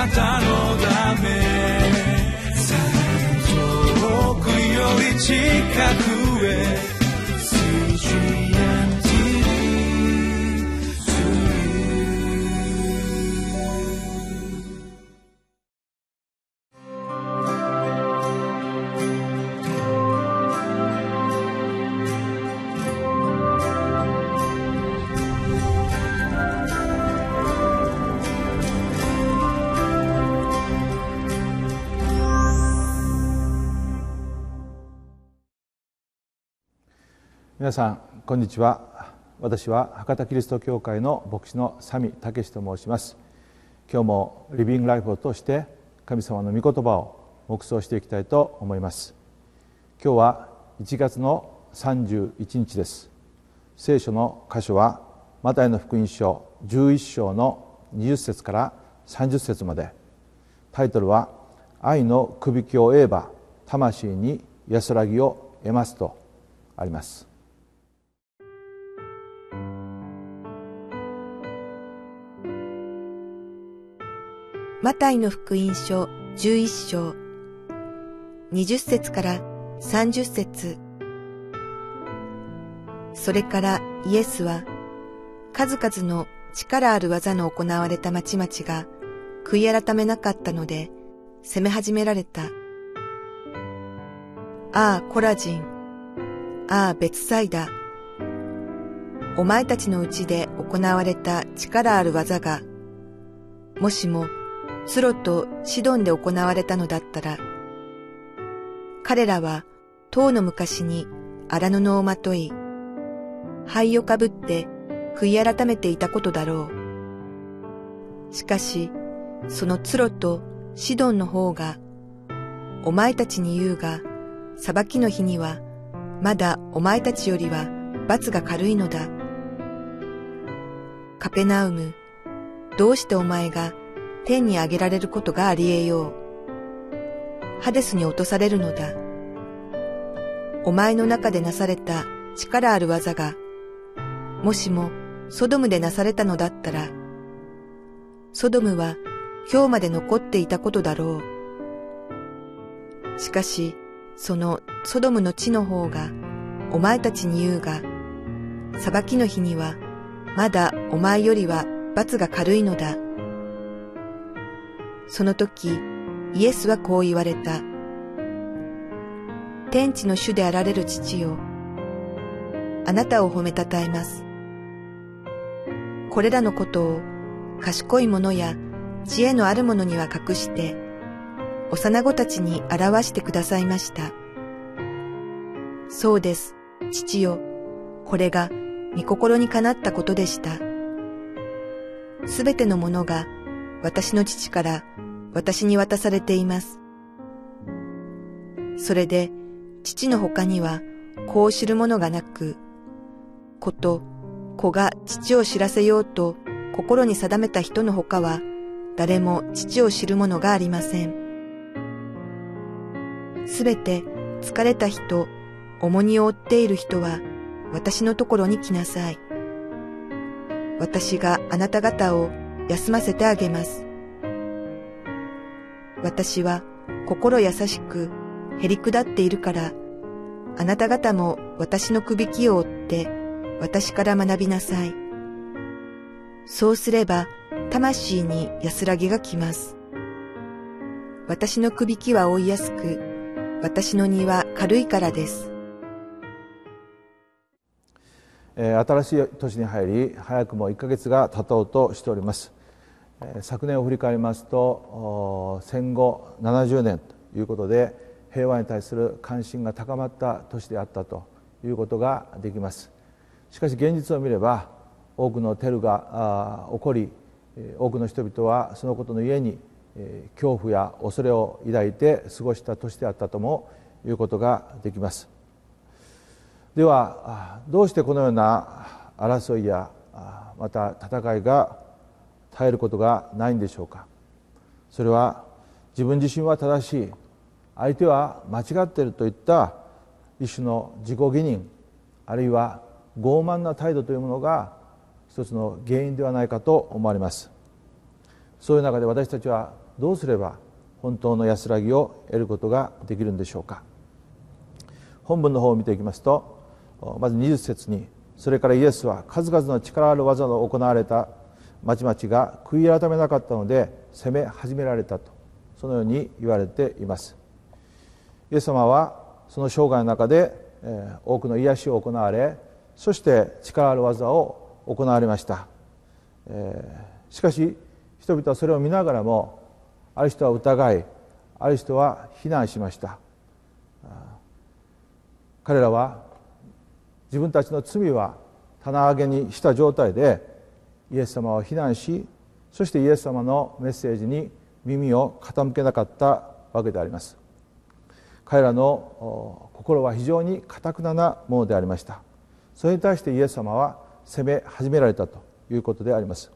なたのため。遠くより近く。皆さんこんにちは。私は博多キリスト教会の牧師のサミ武と申します。今日もリビングライフを通して神様の御言葉を黙想していきたいと思います。今日は1月の31日です。聖書の箇所はマタイの福音書11章の20節から30節まで。タイトルは「愛のくびきを得えば魂に安らぎを得ます」とあります。マタイの福音書11章20節から30節それからイエスは数々の力ある技の行われた町々が悔い改めなかったので責め始められた。ああ、コラジン。ああ、別サイダ。お前たちのうちで行われた力ある技が、もしもツロとシドンで行われたのだったら、彼らは当の昔に荒布をまとい、灰をかぶって悔い改めていたことだろう。しかし、そのツロとシドンの方が、お前たちに言うが、裁きの日には、まだお前たちよりは罰が軽いのだ。カペナウム、どうしてお前が天に上げられることがあり得よう。ハデスに落とされるのだ。お前の中でなされた力ある技が、もしもソドムでなされたのだったら、ソドムは今日まで残っていたことだろう。しかし、そのソドムの地の方が、お前たちに言うが、裁きの日には、まだお前よりは罰が軽いのだ。その時、イエスはこう言われた。天地の主であられる父よ。あなたを褒めたたえます。これらのことを賢い者や知恵のある者には隠して、幼子たちに表してくださいました。そうです、父よ。これが御心にかなったことでした。すべてのものが私の父から私に渡されています。それで、父の他には、こう知るものがなく、子と子が父を知らせようと心に定めた人の他は、誰も父を知るものがありません。すべて疲れた人、重荷を負っている人は、私のところに来なさい。私があなた方を休ませてあげます。私は心優しくへりくだっているから、あなた方も私の首輝を追って私から学びなさい。そうすれば魂に安らぎが来ます。私の首輝は追いやすく、私の荷は軽いからです。新しい年に入り早くも1ヶ月が経とうとしております昨年を振り返りますと戦後70年ということで平和に対する関心が高まった年であったということができます。しかし現実を見れば多くのテルが起こり多くの人々はそのことのゆえに恐怖や恐れを抱いて過ごした年であったともいうことができます。ではどうしてこのような争いやまた戦いが耐えることがないんでしょうか？それは自分自身は正しい相手は間違っているといった一種の自己義認あるいは傲慢な態度というものが一つの原因ではないかと思われます。そういう中で私たちはどうすれば本当の安らぎを得ることができるんでしょうか？本文の方を見ていきますとまず20節にそれからイエスは数々の力ある技の行われた町々が悔い改めなかったので責め始められたとそのように言われています。イエス様はその生涯の中で多くの癒しを行われそして力ある技を行われました。しかし人々はそれを見ながらもある人は疑いある人は非難しました。彼らは自分たちの罪は棚上げにした状態でイエス様を非難しそしてイエス様のメッセージに耳を傾けなかったわけであります。彼らの心は非常にかたくななものでありました。それに対してイエス様は責め始められたということであります。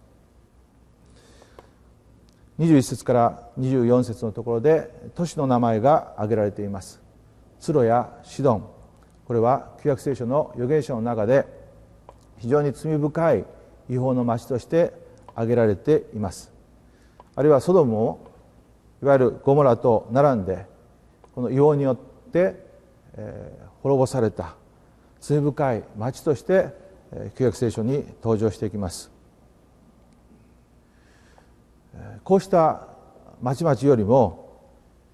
21節から24節のところで都市の名前が挙げられています。ツロやシドン。これは旧約聖書の預言者の中で非常に罪深い違法の町として挙げられています。あるいはソドムもいわゆるゴモラと並んでこの違法によって、滅ぼされた罪深い町として、旧約聖書に登場していきます。こうした町々よりも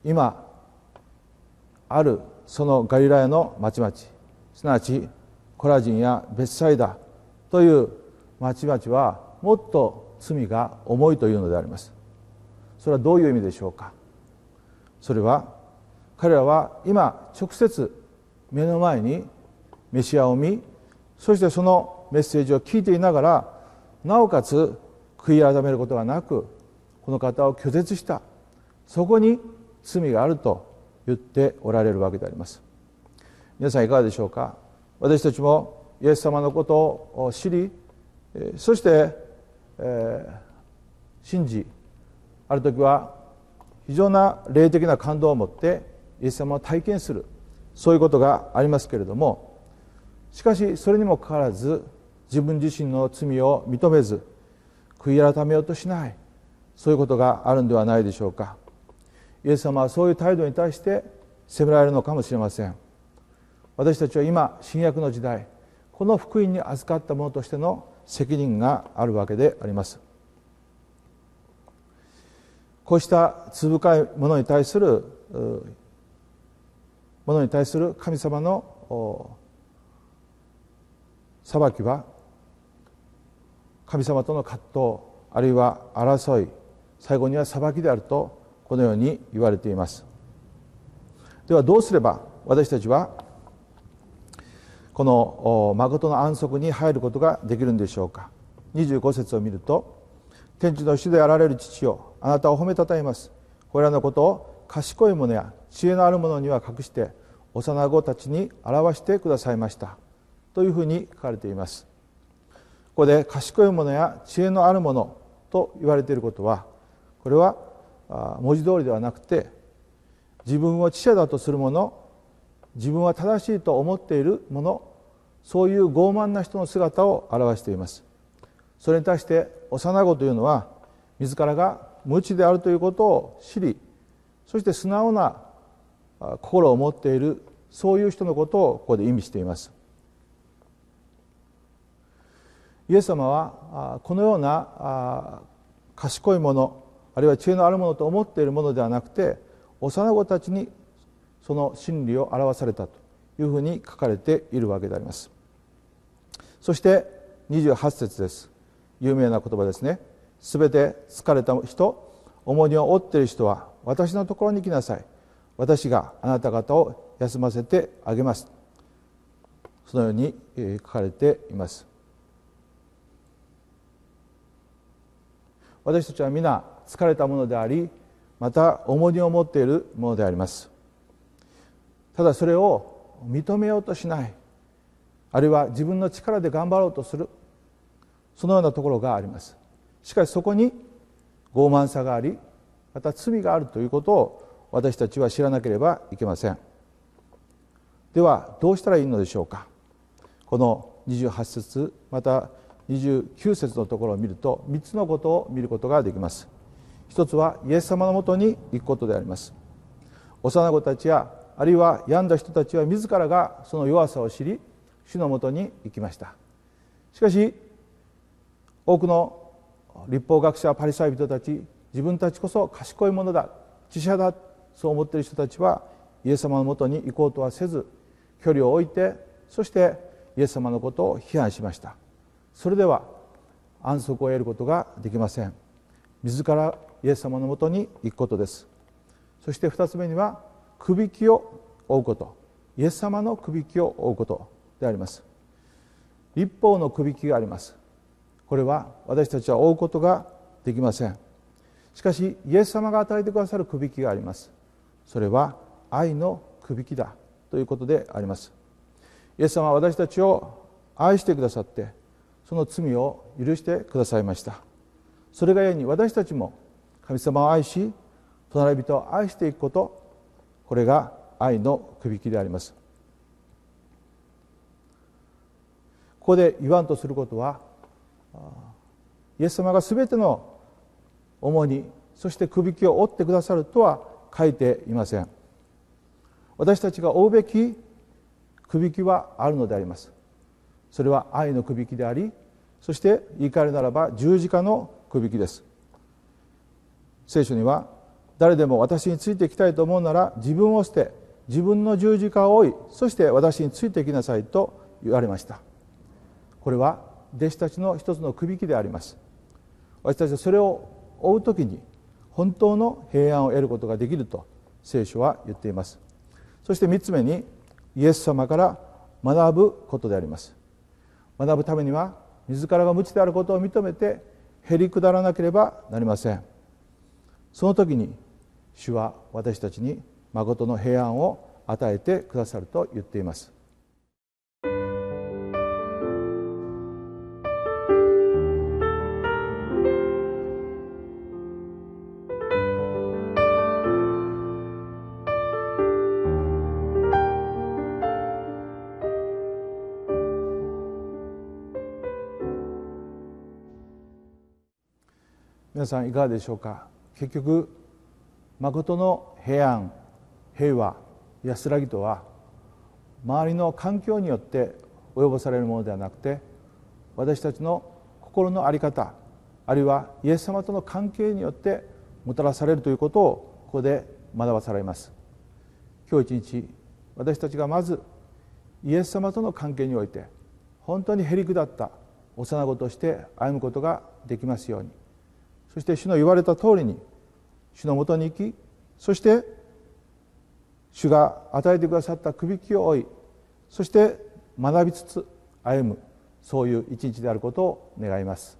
今あるそのガリラヤの町々すなわちコラジンやベツサイダという町々はもっと罪が重いというのであります。それはどういう意味でしょうか？それは彼らは今直接目の前にメシアを見そしてそのメッセージを聞いていながらなおかつ悔い改めることがなくこの方を拒絶した。そこに罪があると言っておられるわけであります。皆さんいかがでしょうか？私たちもイエス様のことを知りそして、えー、信じある時は非常な霊的な感動を持ってイエス様を体験するそういうことがありますけれどもしかしそれにもかかわらず自分自身の罪を認めず悔い改めようとしないそういうことがあるんではないでしょうか。イエス様はそういう態度に対して責められるのかもしれません。私たちは今新約の時代この福音に預かった者としての責任があるわけであります。こうした罪深いものに対するものに対する神様の裁きは神様との葛藤あるいは争い最後には裁きであるとこのように言われています。ではどうすれば私たちはこの誠の安息に入ることができるんでしょうか。25節を見ると天地の主であられる父よあなたを褒めたたえます。これらのことを賢い者や知恵のある者には隠して幼子たちに表してくださいました。というふうに書かれています。ここで賢い者や知恵のある者と言われていることはこれは文字通りではなくて自分を知者だとする者自分は正しいと思っている者そういう傲慢な人の姿を表しています。それに対して幼子というのは自らが無知であるということを知りそして素直な心を持っているそういう人のことをここで意味しています。イエス様はこのような賢いものあるいは知恵のあるものと思っているものではなくて幼子たちにその真理を表されたと。いうふうに書かれているわけであります。そして28節です。有名な言葉ですね。すべて疲れた人重荷を負っている人は私のところに来なさい。私があなた方を休ませてあげます。そのように書かれています。私たちは皆疲れたものでありまた重荷を持っているものであります。ただそれを認めようとしない。あるいは自分の力で頑張ろうとする。そのようなところがあります。しかしそこに傲慢さがありまた罪があるということを私たちは知らなければいけません。ではどうしたらいいのでしょうか。この28節また29節のところを見ると3つのことを見ることができます。一つはイエス様のもとに行くことであります。幼子たちやあるいは病んだ人たちは自らがその弱さを知り主のもとに行きました。しかし多くの立法学者パリサイ人たち自分たちこそ賢いものだ知者だそう思っている人たちはイエス様のもとに行こうとはせず距離を置いてそしてイエス様のことを批判しました。それでは安息を得ることができません。自らイエス様のもとに行くことです。そして二つ目にはくびきを追うこと。イエス様のくびきを追うことであります。立法のくびきがあります。これは私たちは追うことができません。しかしイエス様が与えてくださるくびきがあります。それは愛のくびきだということであります。イエス様は私たちを愛してくださってその罪を許してくださいました。それがゆえに私たちも神様を愛し隣人を愛していくことこれが愛のくびきであります。ここで言わんとすることはイエス様が全ての主にそしてくびきを追ってくださるとは書いていません。私たちが追うべきくびきはあるのであります。それは愛のくびきでありそして言い換えるならば十字架のくびきです。聖書には誰でも私についていきたいと思うなら自分を捨て自分の十字架を追いそして私についていきなさいと言われました。これは弟子たちの一つのくびきであります。私たちはそれを追う時に本当の平安を得ることができると聖書は言っています。そして3つ目にイエス様から学ぶことであります。学ぶためには自らが無知であることを認めてへりくだらなければなりません。その時に主は私たちに誠の平安を与えてくださると言っています。皆さんいかがでしょうか？結局誠の平安平和安らぎとは周りの環境によって及ぼされるものではなくて私たちの心の在り方あるいはイエス様との関係によってもたらされるということをここで学ばされます。今日一日私たちがまずイエス様との関係において本当にへりくだった幼子として歩むことができますように。そして主の言われた通りに主のもとに行きそして主が与えてくださったくびきを追いそして学びつつ歩むそういう一日であることを願います。